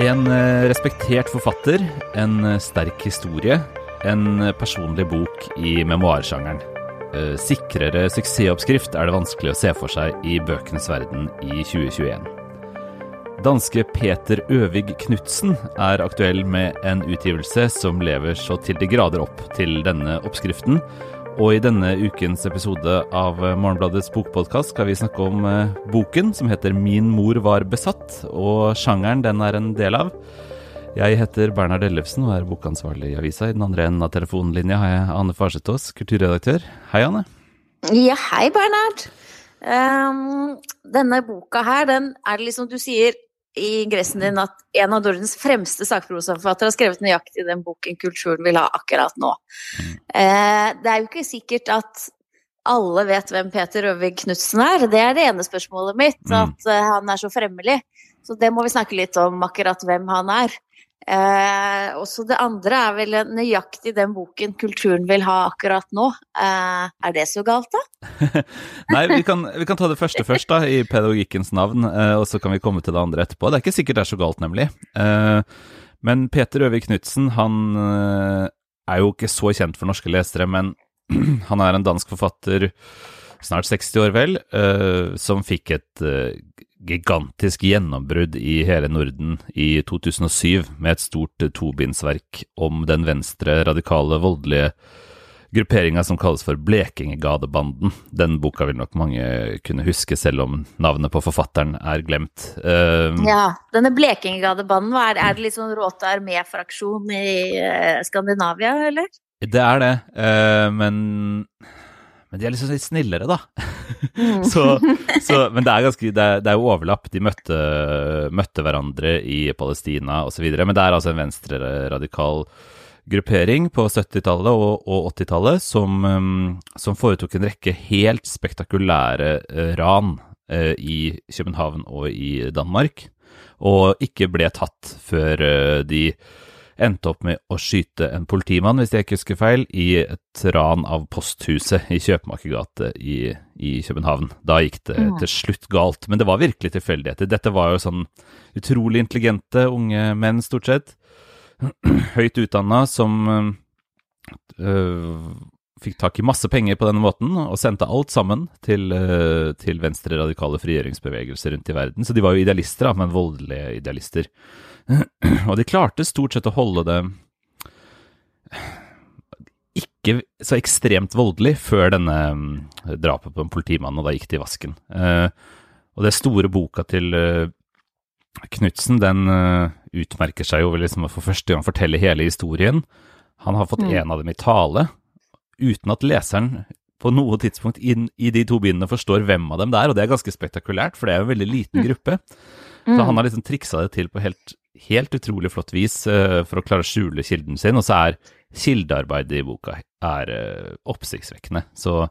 En eh, respektert forfatter, en eh, sterk historie, en eh, personlig bok i memoarsjangeren. Sikrere suksessoppskrift er det vanskelig å se for seg i bøkenes verden i 2021. Danske Peter Øvig Knutsen er aktuell med en utgivelse som lever så til de grader opp til denne oppskriften, og i denne ukens episode av Morgenbladets bokpodkast skal vi snakke om eh, boken som heter Min mor var besatt, og sjangeren den er en del av. Jeg heter Bernhard Ellefsen og er bokansvarlig i avisa. I den andre enden av telefonlinja har jeg Ane Farsetås, kulturredaktør. Hei, Ane. Ja, hei, Bernhard. Um, denne boka her, den er det liksom du sier i gressen din at en av Nordens fremste sakprosaforfattere har skrevet nøyaktig den boken kulturen vil ha akkurat nå. Mm. Eh, det er jo ikke sikkert at alle vet hvem Peter Røvig Knutsen er. Det er det ene spørsmålet mitt. Mm. At uh, han er så fremmelig. Så det må vi snakke litt om, akkurat hvem han er. Eh, også det andre er vel nøyaktig den boken kulturen vil ha akkurat nå. Eh, er det så galt, da? Nei, vi kan, vi kan, ta det første først, da, i pedagogikkens navn. Eh, og så kan vi komme til det andre etterpå. Det er ikke sikkert det er så galt, nemlig. Eh, men Peter Øvig Knutsen, han eh, er jo ikke så kjent for norske lesere, men han er en dansk forfatter, snart 60 år vel, eh, som fikk et gigantisk gjennombrudd i hele Norden i 2007 med et stort tobindsverk om den venstre, radikale, voldelige grupperinga som kalles for Blekingegadebanden. Den boka vil nok mange kunne huske, selv om navnet på forfatteren er glemt. Uh, ja, denne Blekingegadebanden, er, er det litt sånn råte armé-fraksjon i uh, Skandinavia, eller? Det er det, uh, men men de er liksom litt snillere, da. Mm. så, så, men det er, ganske, det, er, det er jo overlapp. De møtte, møtte hverandre i Palestina osv. Men det er altså en venstreradikal gruppering på 70-tallet og, og 80-tallet som, um, som, foretok en rekke helt spektakulære uh, ran uh, i København og i Danmark, og ikke ble tatt før uh, de endte opp med å skyte en politimann, hvis jeg ikke husker feil, i et ran av posthuset i Kjøpmakergate i, i København. Da gikk det mm. til slutt galt, men det var virkelig tilfeldigheter. Dette var jo sånn utrolig intelligente unge menn, stort sett. Høyt utdanna, som øh, fikk tak i masse penger på denne måten, og sendte alt sammen til, øh, til venstre-radikale frigjøringsbevegelser rundt i verden. Så de var jo idealister, da, men voldelige idealister. Og de klarte stort sett å holde det ikke så ekstremt voldelig før denne mm, drapet på en politimann, og da gikk det i vasken. Uh, og det store boka til uh, Knutsen, den uh, utmerker seg jo ved liksom for første gang fortelle hele historien. Han har fått mm. en av dem i tale, uten at leseren på noe tidspunkt inn i de to bindene forstår hvem av dem det er, og det er ganske spektakulært, for det er jo en veldig liten mm. gruppe. Så han har liksom triksa det til på helt helt utrolig flott vis uh, for å klare å skjule kilden sin, og så er kildearbeidet i boka er uh, oppsiktsvekkende. Så,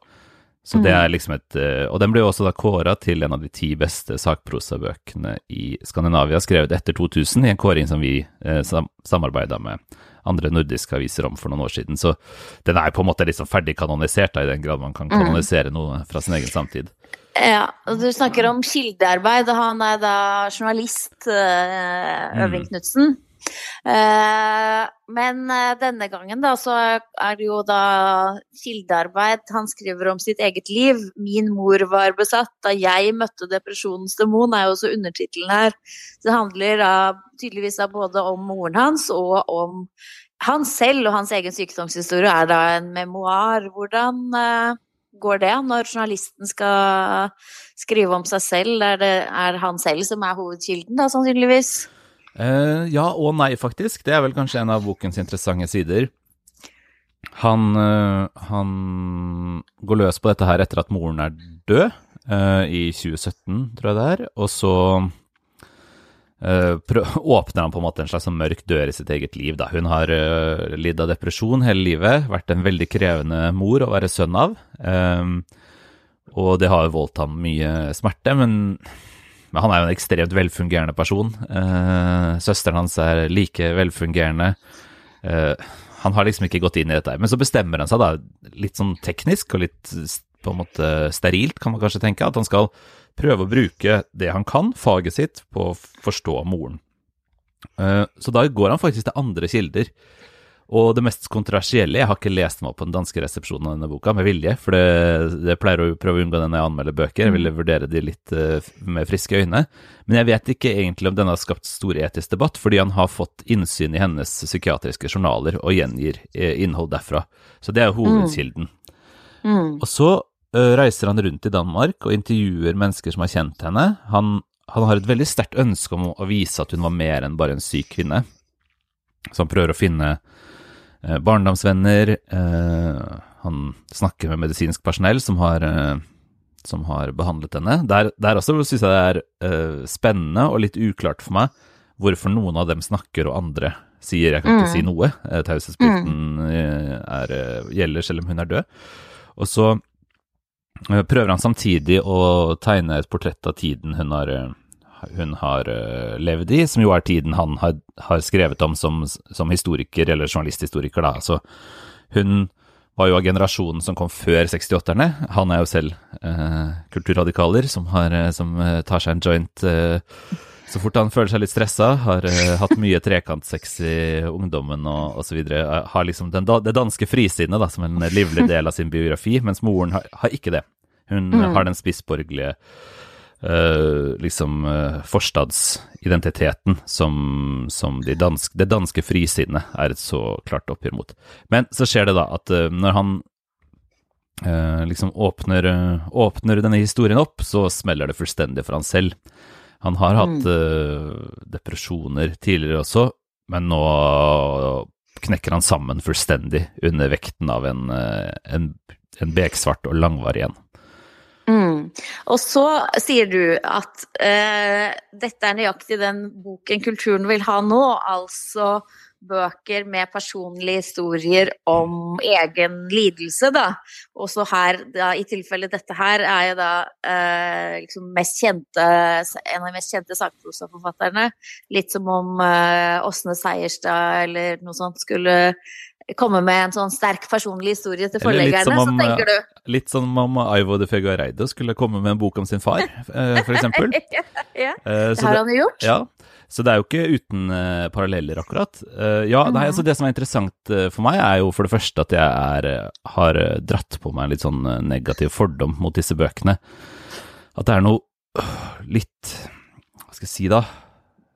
så, det er mm. liksom et uh, Og den ble også da kåra til en av de ti beste sakprosabøkene i Skandinavia, skrevet etter 2000, i en kåring som vi sam samarbeida med andre nordiske aviser om for noen år siden. Så den er på en måte liksom ferdig kanonisert, da, i den grad man kan mm. kanonisere noe fra sin egen samtid. Ja, og du snakker om kildearbeid, og han er da journalist, Øyvind mm. Knutsen. Uh, men uh, denne gangen da, så er det jo da kildearbeid. Han skriver om sitt eget liv. 'Min mor var besatt da jeg møtte depresjonens demon', er jo også undertittelen her. Det handler da tydeligvis da både om moren hans og om han selv, og hans egen sykdomshistorie er da en memoar. Hvordan går det når journalisten skal skrive om seg selv? Er det er han selv som er hovedkilden, da, sannsynligvis? Uh, ja og nei, faktisk. Det er vel kanskje en av bokens interessante sider. Han, uh, han går løs på dette her etter at moren er død, uh, i 2017, tror jeg det er. Og så åpner han på en måte en slags sånn mørk dør i sitt eget liv. Da. Hun har uh, lidd av depresjon hele livet, vært en veldig krevende mor å være sønn av. Um, og det har jo voldt ham mye smerte, men, men, han er jo en ekstremt velfungerende person. Uh, søsteren hans er like velfungerende. han har liksom ikke gått inn i dette. Men så bestemmer han seg da, litt sånn teknisk og litt på en måte sterilt, kan man kanskje tenke, at han skal prøve å bruke det han kan, faget sitt, på å forstå moren. Eh, så da går han faktisk til andre kilder. Og det mest kontroversielle Jeg har ikke lest meg opp på den danske resepsjonen av denne boka med vilje, for det, det pleier å prøve å unngå det når jeg anmelder bøker. Jeg ville vurdere de litt uh, med friske øyne. Men jeg vet ikke egentlig om denne har skapt stor etisk debatt, fordi han har fått innsyn i hennes psykiatriske journaler og gjengir uh, innhold derfra. Så det er hovedkilden. Mm. Mm. Og så reiser han rundt i Danmark og intervjuer mennesker som har kjent henne. Han, han har et veldig sterkt ønske om å vise at hun var mer enn bare en syk kvinne. Så han prøver å finne Eh, barndomsvenner. Eh, han snakker med medisinsk personell som har, eh, som har behandlet henne. Der, der også syns jeg det er spennende og litt uklart for meg hvorfor noen av dem snakker og andre sier 'jeg kan ikke Mm. si noe'. Uh, Taushetsplikten mm. gjelder selv om hun er død. Og så prøver han samtidig å tegne et portrett av tiden hun har hun har uh, levd i, som jo er tiden han har, har skrevet om som, som, historiker, eller journalisthistoriker, da. Så hun var jo av generasjonen som kom før 68-erne. Han er jo selv eh, kulturradikaler som, har, som tar seg en joint så fort han føler seg litt stressa, har hatt mye trekantsex i ungdommen og osv. Har liksom den, det danske frisinnet da, som en livlig del av sin biografi, mens moren har, har ikke det. Hun mm. har den spissborgerlige Uh, liksom uh, forstadsidentiteten som, som de dansk, det danske frisinnet er et så klart oppgjør mot. Men så skjer det da at uh, når han liksom åpner, åpner, denne historien opp, så smeller det fullstendig for han selv. Han har hatt depresjoner tidligere også, men nå knekker han sammen fullstendig under vekten av en, en, en beksvart og langvarig en. Mm. Og så sier du at eh, dette er nøyaktig den boken kulturen vil ha nå, altså bøker med personlige historier om egen lidelse, da. Også her, da, i tilfelle dette her, er jo da eh, liksom mest kjente, en av de mest kjente sakprosaforfatterne. Litt som om eh, Åsne Seierstad eller noe sånt skulle komme med en sånn sterk personlig historie til forleggerne, om, så tenker du Litt som om Aivo de Figueiredo skulle komme med en bok om sin far, eksempel. ja, ja. det har han jo gjort. Ja, så det er jo ikke uten uh, paralleller, akkurat. Uh, ja, det, altså, det, som er interessant uh, for meg, er jo for det første at jeg er, har dratt på meg en litt sånn negativ fordom mot disse bøkene. At det er noe litt Hva skal jeg si, da?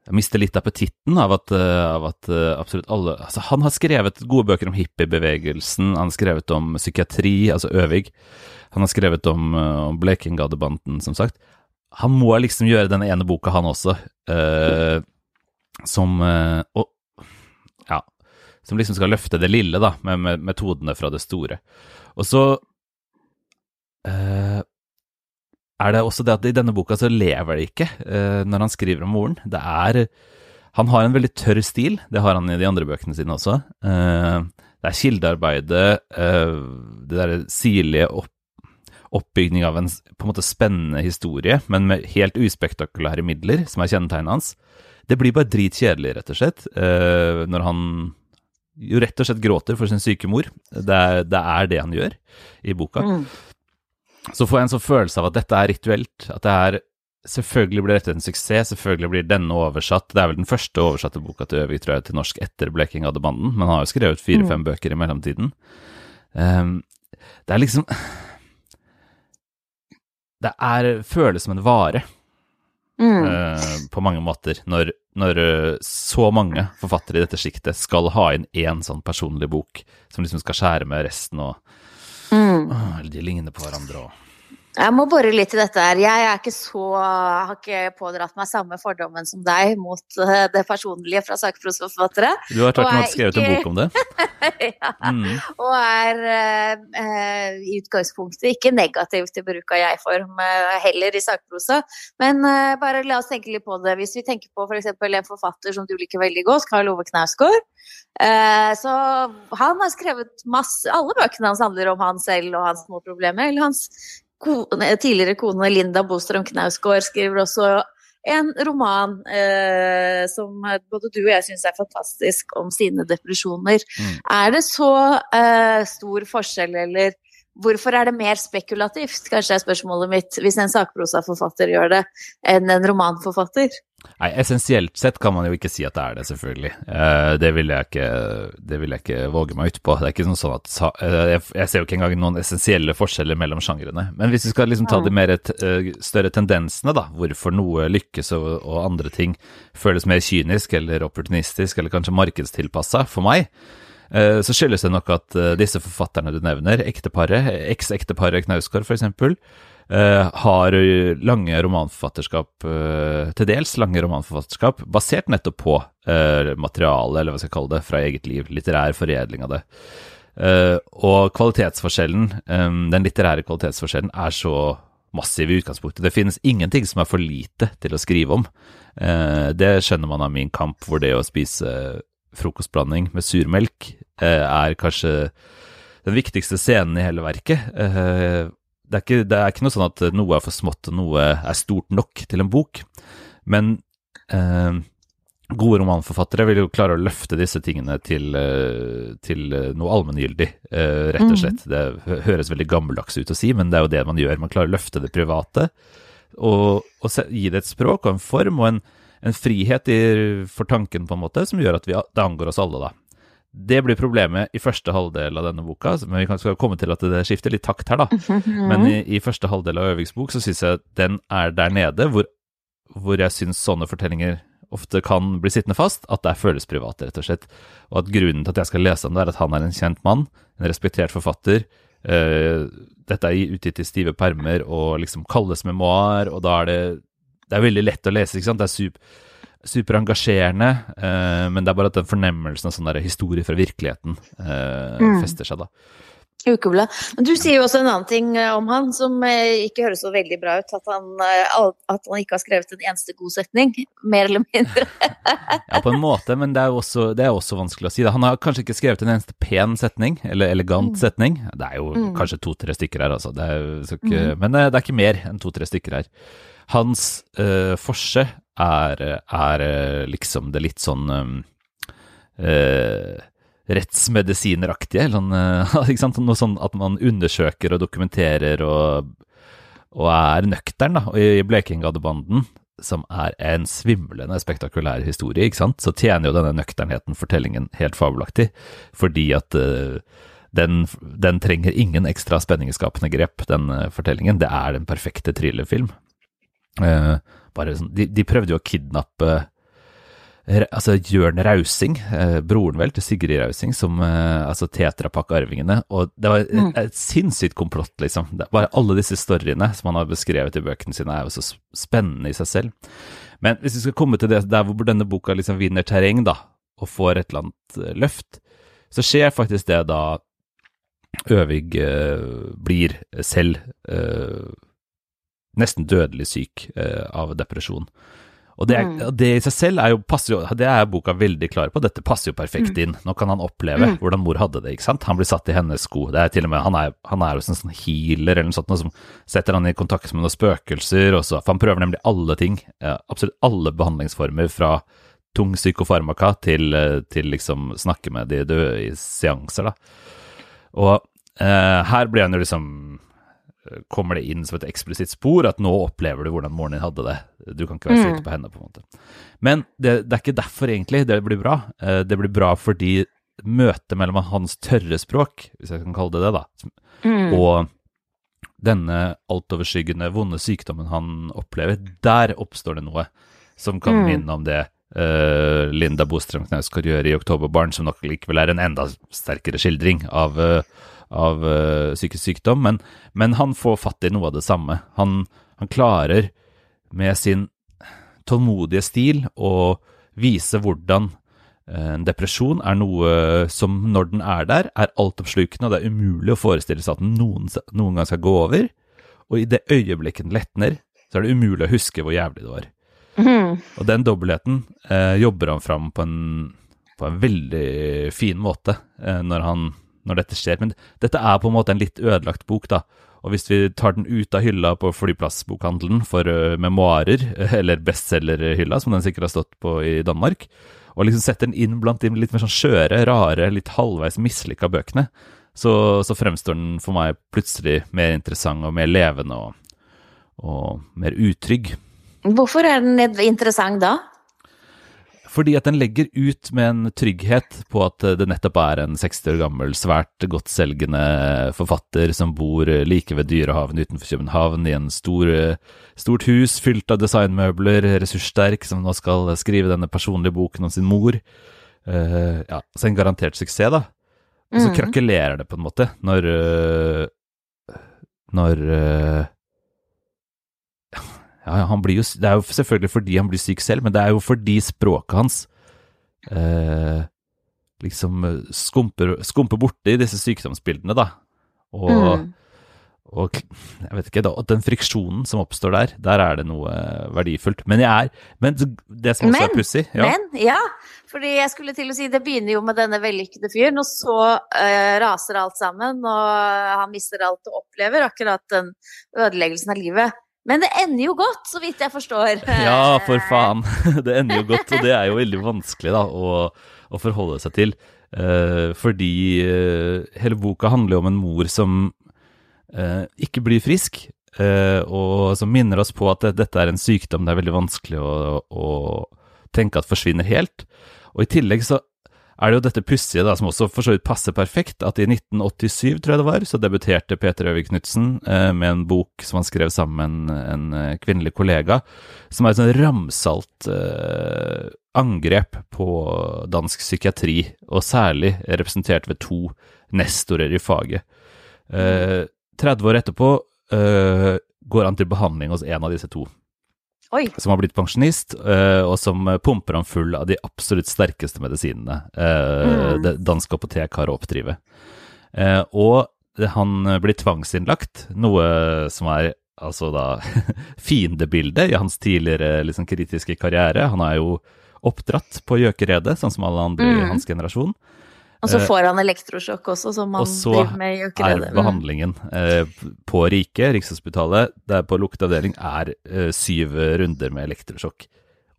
Jeg mister litt appetitten av at, av at absolutt alle Altså, han har skrevet gode bøker om hippiebevegelsen, han har skrevet om psykiatri, altså Øvig. Han har skrevet om, om Blekingadebanden, som sagt han må liksom gjøre den ene boka, han også, eh, som eh, og, Ja, som liksom skal løfte det lille, da, med, med metodene fra det store. Og så eh, er det også det at i denne boka så lever det ikke eh, når han skriver om moren. Det er Han har en veldig tørr stil, det har han i de andre bøkene sine også. Eh, det er kildearbeidet, eh, det derre sirlige opp oppbygning av en på en måte spennende historie, men med helt uspektakulære midler, som er kjennetegnet hans. Det blir bare dritkjedelig, rett og slett, uh, når han jo rett og slett gråter for sin syke mor. Det er, det er det han gjør i boka. Mm. Så får jeg en sånn følelse av at dette er rituelt, at det er Selvfølgelig blir dette en suksess, selvfølgelig blir denne oversatt. Det er vel den første oversatte boka til Øvik, tror jeg, til norsk etter Bleking av banden, men han har jo skrevet fire-fem mm. bøker i mellomtiden. Um, det er liksom det er, føles som en vare mm. uh, på mange måter, når, når uh, så mange forfattere i dette sjiktet skal ha inn én sånn personlig bok som liksom skal skjære med resten, og mm. uh, de ligner på hverandre og jeg må bore litt i dette her. Jeg er ikke så, har ikke pådratt meg samme fordommen som deg mot eh, det personlige fra sakprosforfattere. Du har tvert imot skrevet en bok om det. ja, mm. og er eh, i utgangspunktet ikke negativ til bruk av jeg-form eh, heller i sakprosa. Men eh, bare la oss tenke litt på det. Hvis vi tenker på f.eks. For en forfatter som du liker veldig godt, Karl Ove Knausgård. Eh, så han har skrevet masse Alle bøkene hans handler om han selv og hans små problemer. Eller hans kone, tidligere kone Linda Bostrøm Knausgård skriver også en roman eh, som både du og jeg syns er fantastisk, om sine depresjoner. Mm. Er det så eh, stor forskjell eller Hvorfor er det mer spekulativt, kanskje er spørsmålet mitt, hvis en sakprosaforfatter gjør det, enn en romanforfatter? Nei, essensielt sett kan man jo ikke si at det er det, selvfølgelig. Eh, det, vil jeg ikke, det vil jeg ikke våge meg ut på. Det er ikke sånn at eh, Jeg ser jo ikke engang noen essensielle forskjeller mellom sjangrene. Men hvis vi skal liksom ta de mer et, større tendensene, da, hvorfor noe lykkes og, og andre ting føles mer kynisk eller opportunistisk eller kanskje markedstilpassa for meg, Eh, så skyldes det nok at eh, disse forfatterne du nevner, ekteparet, eks-ekteparet Knausgård f.eks., Uh, har lange romanforfatterskap, til dels lange romanforfatterskap, basert nettopp på materiale, eller hva skal jeg kalle det, fra eget liv. Litterær foredling av det. og kvalitetsforskjellen, den litterære kvalitetsforskjellen, er så massiv i utgangspunktet. Det finnes ingenting som er for lite til å skrive om. det skjønner man av min kamp, hvor det å spise frokostblanding med surmelk eh, er kanskje den viktigste scenen i hele verket. Eh, det, er ikke, det er ikke noe sånn at noe er for smått og noe er stort nok til en bok, men eh, gode romanforfattere vil jo klare å løfte disse tingene til, til noe allmenngyldig, rett og slett. Mm. Det høres veldig gammeldags ut å si, men det er jo det man gjør. Man klarer å løfte det private og, og gi det et språk og en form og en, en frihet i, for tanken, på en måte, som gjør at vi, det angår oss alle, da. Det blir problemet i første halvdel av denne boka, men vi skal komme til at det skifter litt takt her, da. Men i, i første halvdel av øvingsbok bok så syns jeg den er der nede, hvor, hvor jeg syns sånne fortellinger ofte kan bli sittende fast, at det føles privat, rett og slett. Og at grunnen til at jeg skal lese om det, er at han er en kjent mann, en respektert forfatter. Uh, dette er utgitt i stive permer og liksom kalles memoar, og da er det det er veldig lett å lese, ikke sant. Det er super, superengasjerende, eh, men det er bare at den fornemmelsen av sånn der historie fra virkeligheten eh, mm. fester seg, da. Ukeblad. Men du sier jo også en annen ting eh, om han som ikke høres så veldig bra ut. At han, at han ikke har skrevet en eneste god setning, mer eller mindre. ja, på en måte, men det er jo også, er også vanskelig å si. Han har kanskje ikke skrevet en eneste pen setning, eller elegant mm. setning. Det er jo mm. kanskje to-tre stykker her, altså. Det er, ikke, mm. Men det er ikke mer enn to-tre stykker her. Hans uh, forse er, er, eh, liksom det litt sånn um, uh, rettsmedisineraktige. Sånn, uh, Noe sånn at man undersøker og dokumenterer og, og er nøktern. Da. I Blekingadebanden, som er en svimlende spektakulær historie, ikke sant? så tjener jo denne nøkternheten fortellingen helt fabelaktig, fordi at uh, den, den, trenger ingen ekstra spenningsskapende grep, den fortellingen. Det er den perfekte thrillerfilm. Uh, bare sånn, de, de, prøvde jo å kidnappe altså Jørn Rausing, eh, broren vel til Sigrid Rausing, som eh, altså Tetrapakk-arvingene. Og det var et, mm. et sinnssykt komplott, liksom. Bare alle disse storyene som han har beskrevet i bøkene sine, er jo så spennende i seg selv. Men hvis vi skal komme til det der hvor denne boka liksom vinner terreng, da, og får et eller annet løft, så skjer faktisk det da Øvig blir selv nesten dødelig syk eh, av depresjon. Og det, mm. det, i seg selv er jo, passer jo, det er boka veldig klar på. Dette passer jo perfekt mm. inn. Nå kan han oppleve mm. hvordan mor hadde det. ikke sant? Han blir satt i hennes sko. Det er til og med, Han er, han er jo en sånn healer eller noe sånt, som setter han i kontakt med noen spøkelser. Også, for han prøver nemlig alle ting. Absolutt alle behandlingsformer fra tung psykofarmaka til, eh, til liksom snakke med de døde i seanser. da. Og eh, her blir han jo liksom kommer det inn som et eksplisitt spor at nå opplever du hvordan moren din hadde det. Du kan ikke være mm. på henne, på en måte. Men det, det, er ikke derfor egentlig det blir bra. Eh, det blir bra fordi møtet mellom hans tørre språk, hvis jeg kan kalle det det, da, mm. og denne altoverskyggende vonde sykdommen han opplever, der oppstår det noe som kan mm. minne om det uh, Linda Bostrøm Knausgård gjør i 'Oktoberbarn', som nok likevel er en enda sterkere skildring av uh, av uh, psykisk sykdom, men, men, han får fatt i noe av det samme. Han, han klarer med sin tålmodige stil å vise hvordan uh, en depresjon er noe som, når den er der, er altoppslukende, og det er umulig å forestille seg at den noen, noen gang skal gå over. Og i det øyeblikket den letner, så er det umulig å huske hvor jævlig det var. Mm. Og den dobbeltheten eh, jobber han fram på en, på en veldig fin måte når han når dette skjer. Men dette er på en måte en litt ødelagt bok, da. Og hvis vi tar den ut av hylla på flyplassbokhandelen for uh, memoarer, eller bestselgerhylla, som den sikkert har stått på i Danmark, og liksom setter den inn blant de litt mer sånn skjøre, rare, litt halvveis mislykka bøkene, så, så fremstår den for meg plutselig mer interessant og mer levende og, og mer utrygg. Hvorfor er den interessant da? Fordi at den legger ut med en trygghet på at det nettopp er en 60 år gammel, svært godtselgende forfatter som bor like ved Dyrehaven utenfor København, i en stor, stort hus fylt av designmøbler, ressurssterk, som nå skal skrive denne personlige boken om sin mor. Uh, ja, så en garantert suksess, da. Og så mm. krakelerer det på en måte når uh, Når uh, ja, han blir jo, Det er jo selvfølgelig fordi han blir syk selv, men det er jo fordi språket hans eh, liksom skumper, skumper borti disse sykdomsbildene, da. Og, mm. og, jeg vet ikke, den friksjonen som oppstår der, der er det noe verdifullt. Men jeg er Men det som også men, er pussig ja. Men, ja. Fordi jeg skulle til å si, det begynner jo med denne vellykkede fyren, og så uh, raser alt sammen, og han mister alt og opplever akkurat den ødeleggelsen av livet. Men det ender jo godt, så vidt jeg forstår. Ja, for faen. Det ender jo godt, og det er jo veldig vanskelig da, å, å forholde seg til. Eh, fordi eh, hele boka handler jo om en mor som eh, ikke blir frisk, eh, og som minner oss på at det, dette er en sykdom det er veldig vanskelig å, å tenke at forsvinner helt. Og i tillegg så er det jo dette pussige, som også for så vidt passer perfekt, at i 1987, tror jeg det var, så debuterte Peter Øvig Knutsen eh, med en bok som han skrev sammen med en, en eh, kvinnelig kollega, som er et sånn ramsalt eh, angrep på dansk psykiatri, og særlig representert ved to nestorer i faget. Eh, 30 år etterpå eh, går han til behandling hos en av disse to. Oi. som har blitt pensjonist, uh, og som pumper ham full av de absolutt sterkeste medisinene uh, mm. det danske apotek har å oppdrive. Og han blir tvangsinnlagt, noe som er altså da fiendebildet i hans tidligere liksom, kritiske karriere. Han er jo oppdratt på gjøkeredet, sånn som alle andre mm. i hans generasjon. Og så eh, får han elektrosjokk også, som han driver med i Og så er behandlingen eh, på Rike, Rikshospitalet, der på lukket avdeling, er eh, syv runder med elektrosjokk.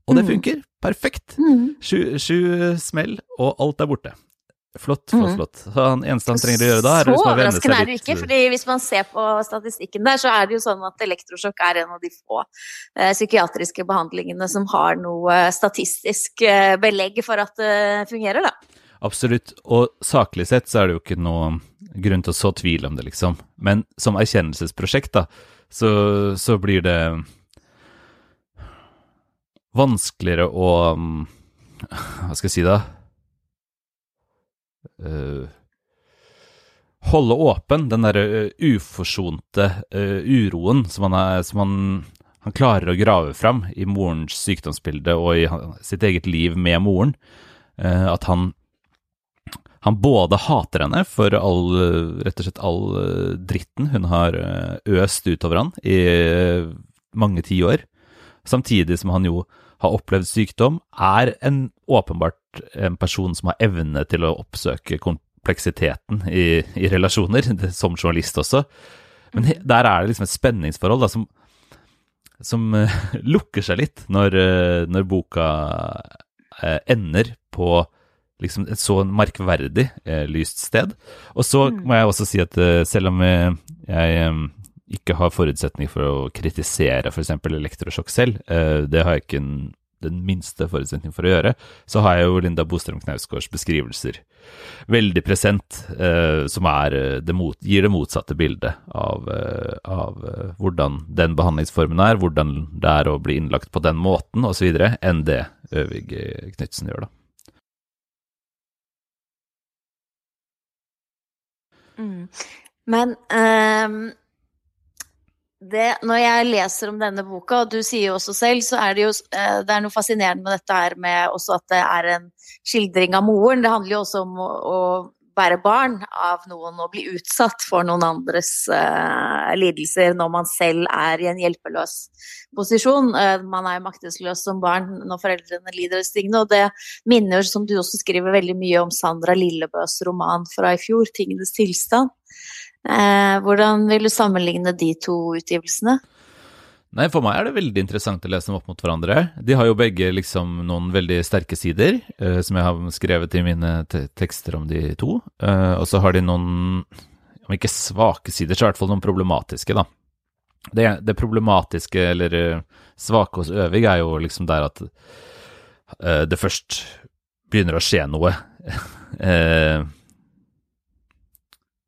Og det mm. funker! Perfekt! Mm. Sju, sju, smell, og alt er borte. Flott, flott, mm. flott. Så han eneste han trenger å gjøre da, er Så overraskende er det ikke, fordi hvis man ser på statistikken der, så er det jo sånn at elektrosjokk er en av de få eh, psykiatriske behandlingene som har noe statistisk eh, belegg for at det fungerer, da. Absolutt. Og saklig sett så er det jo ikke noe grunn til å så tvil om det, liksom. Men som erkjennelsesprosjekt, da, så, så blir det vanskeligere å Hva skal jeg si, da? Uh, holde åpen den derre uh, uforsonte uh, uroen som, han, er, som han, han, klarer å grave fram i morens sykdomsbilde og i sitt eget liv med moren. at han han både hater henne for all, rett og slett all eh, dritten hun har eh, øst utover han i eh, mange tiår, samtidig som han jo har opplevd sykdom, er en åpenbart en person som har evne til å oppsøke kompleksiteten i, i relasjoner, som journalist også. Men der er det liksom et spenningsforhold da, som, som uh, lukker seg litt når, uh, når boka uh, ender på liksom et så merkverdig eh, lyst sted. Og så mm. må jeg også si at eh, selv om jeg, jeg eh, ikke har forutsetning for å kritisere f.eks. elektrosjokk selv, eh, det har jeg ikke en, den minste forutsetning for å gjøre, så har jeg jo Linda Bostrøm Knausgårds beskrivelser veldig present, eh, som er, eh, det mot, gir det motsatte bildet av, av hvordan den behandlingsformen er, hvordan det er å bli innlagt på den måten osv., enn det Øvig Knutsen gjør, da. Mm. Men um, det, når jeg leser om denne boka, og du sier jo også selv, så er det jo uh, det er noe fascinerende med dette her med også at det er en skildring av moren. Det handler jo også om å, å være barn av noen og bli utsatt for noen andres uh, lidelser når man selv er i en hjelpeløs posisjon. Uh, man er jo maktesløs som barn når foreldrene lider av stingene, og det minner, som du også skriver, veldig mye om Sandra Lillebøs roman fra i fjor, 'Tingenes tilstand'. Uh, hvordan vil du sammenligne de to utgivelsene? Nei, for meg er det veldig interessant å lese dem opp mot hverandre. De har jo begge liksom noen veldig sterke sider, uh, som jeg har skrevet i mine te tekster om de to. Uh, og så har de noen, om ikke svake sider, så i hvert fall noen problematiske, da. Det, det problematiske, eller uh, svake hos Øvig, er jo liksom der at det først begynner å skje noe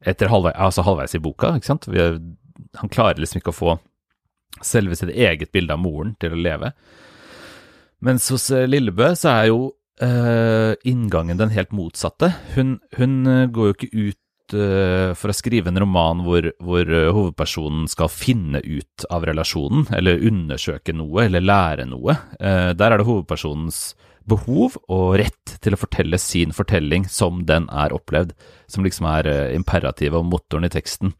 etter halvveis, altså halvveis i boka, ikke sant. Vi, han klarer liksom ikke å få selve sitt eget bilde av moren til å leve. Mens hos eh, Lillebø så er jo uh, inngangen den helt motsatte. Hun, hun uh, går jo ikke ut uh, for å skrive en roman hvor, hvor hovedpersonen skal finne ut av relasjonen, eller undersøke noe, eller lære noe. der er det hovedpersonens behov og rett til å fortelle sin fortelling som den er opplevd, som liksom er imperativet og motoren i teksten.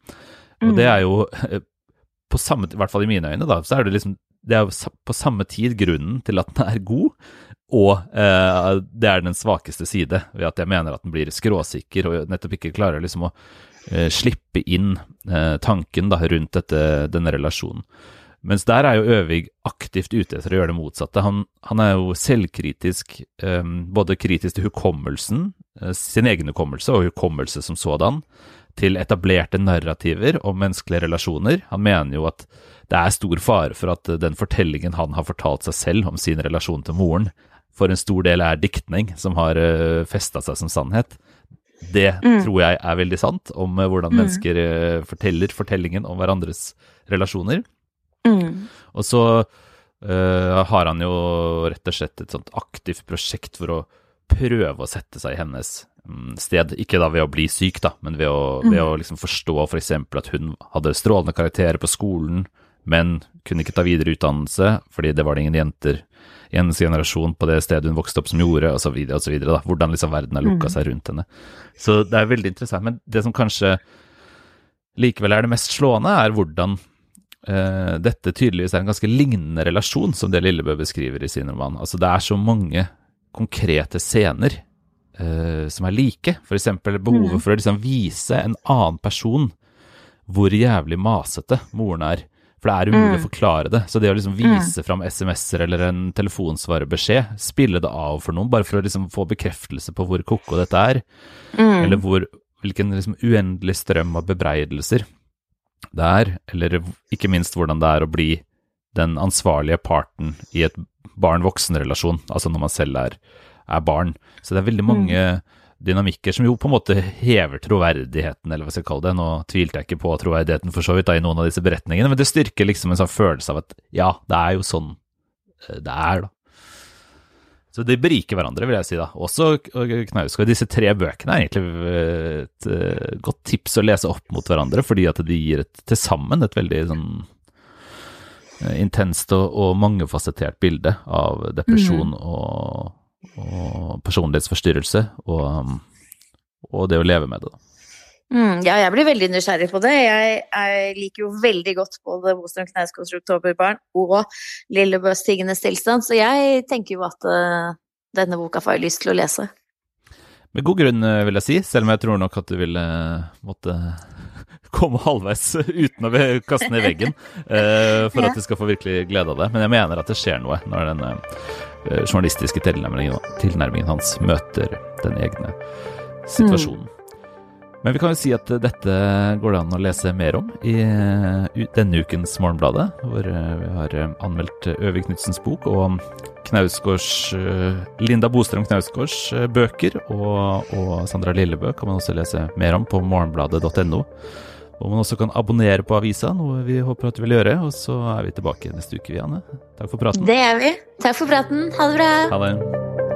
Og det mm. er jo på samme, i hvert fall i mine øyne, da, så er det liksom det er på samme tid grunnen til at den er god, og eh, det er den svakeste side, ved at jeg mener at den blir skråsikker og nettopp ikke klarer liksom å eh, slippe inn eh, tanken da, rundt dette, denne relasjonen. Mens der er jo Øvig aktivt ute etter å gjøre det motsatte. Han, han er jo selvkritisk, eh, både kritisk til hukommelsen, eh, sin egen hukommelse og hukommelse som sådan til etablerte narrativer om menneskelige relasjoner. Han mener jo at det er stor fare for at den fortellingen han har fortalt seg selv om sin relasjon til moren, for en stor del er diktning som har eh, festa seg som sannhet. Det mm. tror jeg er veldig sant om uh, hvordan mm. mennesker forteller fortellingen om hverandres relasjoner. Mm. Og så uh, har han jo rett og slett et sånt aktivt prosjekt for å prøve å sette seg i hennes sted. Ikke da ved å bli syk, da, men ved å, mm. ved å liksom forstå f.eks. For at hun hadde strålende karakterer på skolen, men kunne ikke ta videre utdannelse fordi det var det ingen jenter i hennes generasjon på det stedet hun vokste opp som gjorde, osv., osv. Hvordan liksom verden har lukka mm. seg rundt henne. Så det er veldig interessant. Men det som kanskje likevel er det mest slående, er hvordan uh, dette tydeligvis er en ganske lignende relasjon som det Lillebø beskriver i sin roman. Altså det er så mange konkrete scener uh, som er like. F.eks. behovet mm. for å liksom vise en annen person hvor jævlig masete moren er. For det er umulig mm. å forklare det. Så det å liksom mm. vise fram SMS-er eller en telefonsvarebeskjed, spille det av for noen, bare for å liksom få bekreftelse på hvor ko-ko dette er, mm. eller hvor, hvilken liksom uendelig strøm av bebreidelser det er, eller ikke minst hvordan det er å bli den ansvarlige parten i et barn-voksen-relasjon, altså når man selv er er barn. Så det er veldig mange mm. dynamikker som jo på en måte hever troverdigheten, eller hva skal jeg kalle det. Nå tvilte jeg ikke på troverdigheten for så vidt da, i noen av disse beretningene, men det styrker liksom en sånn følelse av at ja, det er jo sånn eh, det er, da. Så de beriker hverandre, vil jeg si. da. Også Knausgård. Disse tre bøkene er egentlig et uh, godt tips å lese opp mot hverandre, fordi at de gir et, til sammen et veldig sånn intenst og, og mangefasettert bilde av depresjon mm. og og personlighetsforstyrrelse, og, um, og, det å leve med det. Mm, ja, jeg blir veldig nysgjerrig på det. Jeg, jeg liker jo veldig godt både Bostrøm Knausgårds 'Oktoberbarn' og Lillebøs 'Tiggenes tilstand', så jeg tenker jo at uh, denne boka får jeg lyst til å lese. Med god grunn, uh, vil jeg si, selv om jeg tror nok at du ville uh, måtte komme halvveis uten å kaste ned i veggen uh, for ja. at du skal få virkelig glede av det. Men jeg mener at det skjer noe når den uh, journalistiske tilnærmingen, tilnærmingen, hans møter den egne situasjonen. Mm. Men vi kan jo si at dette går det an å lese mer om i denne ukens Morgenbladet, hvor eh, vi har anmeldt Øvig Knudsens bok og Knausgårds, Linda Bostrøm Knausgårds bøker, og, og Sandra Lillebø kan man også lese mer om på morgenbladet.no. Og man også kan abonnere på avisa, noe vi håper at du vil gjøre. Og så er vi tilbake neste uke, Vianne. Takk for praten. Det er vi. Takk for praten. Ha det bra. Ha det.